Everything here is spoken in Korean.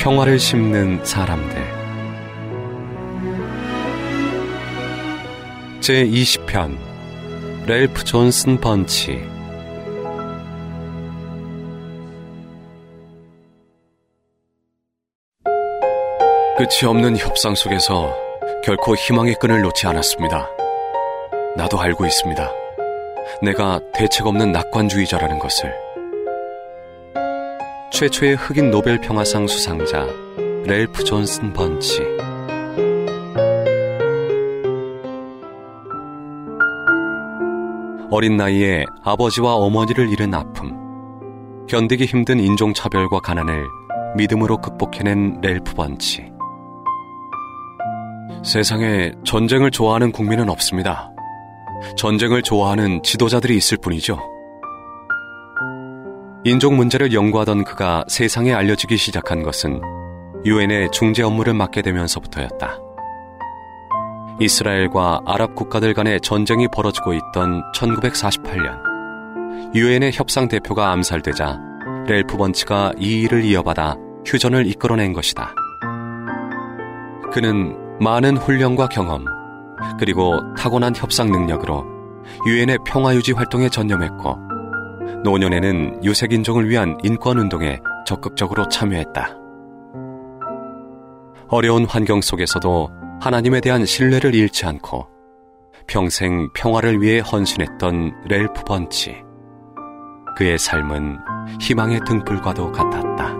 평화를 심는 사람들 제20편 렐프 존슨 번치 끝이 없는 협상 속에서 결코 희망의 끈을 놓지 않았습니다. 나도 알고 있습니다. 내가 대책 없는 낙관주의자라는 것을. 최초의 흑인 노벨 평화상 수상자 렐프 존슨 번치. 어린 나이에 아버지와 어머니를 잃은 아픔, 견디기 힘든 인종차별과 가난을 믿음으로 극복해낸 렐프 번치. 세상에 전쟁을 좋아하는 국민은 없습니다. 전쟁을 좋아하는 지도자들이 있을 뿐이죠. 인종 문제를 연구하던 그가 세상에 알려지기 시작한 것은 유엔의 중재 업무를 맡게 되면서부터였다. 이스라엘과 아랍 국가들 간의 전쟁이 벌어지고 있던 1948년, 유엔의 협상 대표가 암살되자 렐프 번치가 이 일을 이어받아 휴전을 이끌어낸 것이다. 그는 많은 훈련과 경험, 그리고 타고난 협상 능력으로 유엔의 평화유지 활동에 전념했고, 노년에는 유색인종을 위한 인권운동에 적극적으로 참여했다. 어려운 환경 속에서도 하나님에 대한 신뢰를 잃지 않고 평생 평화를 위해 헌신했던 렐프 번치. 그의 삶은 희망의 등불과도 같았다.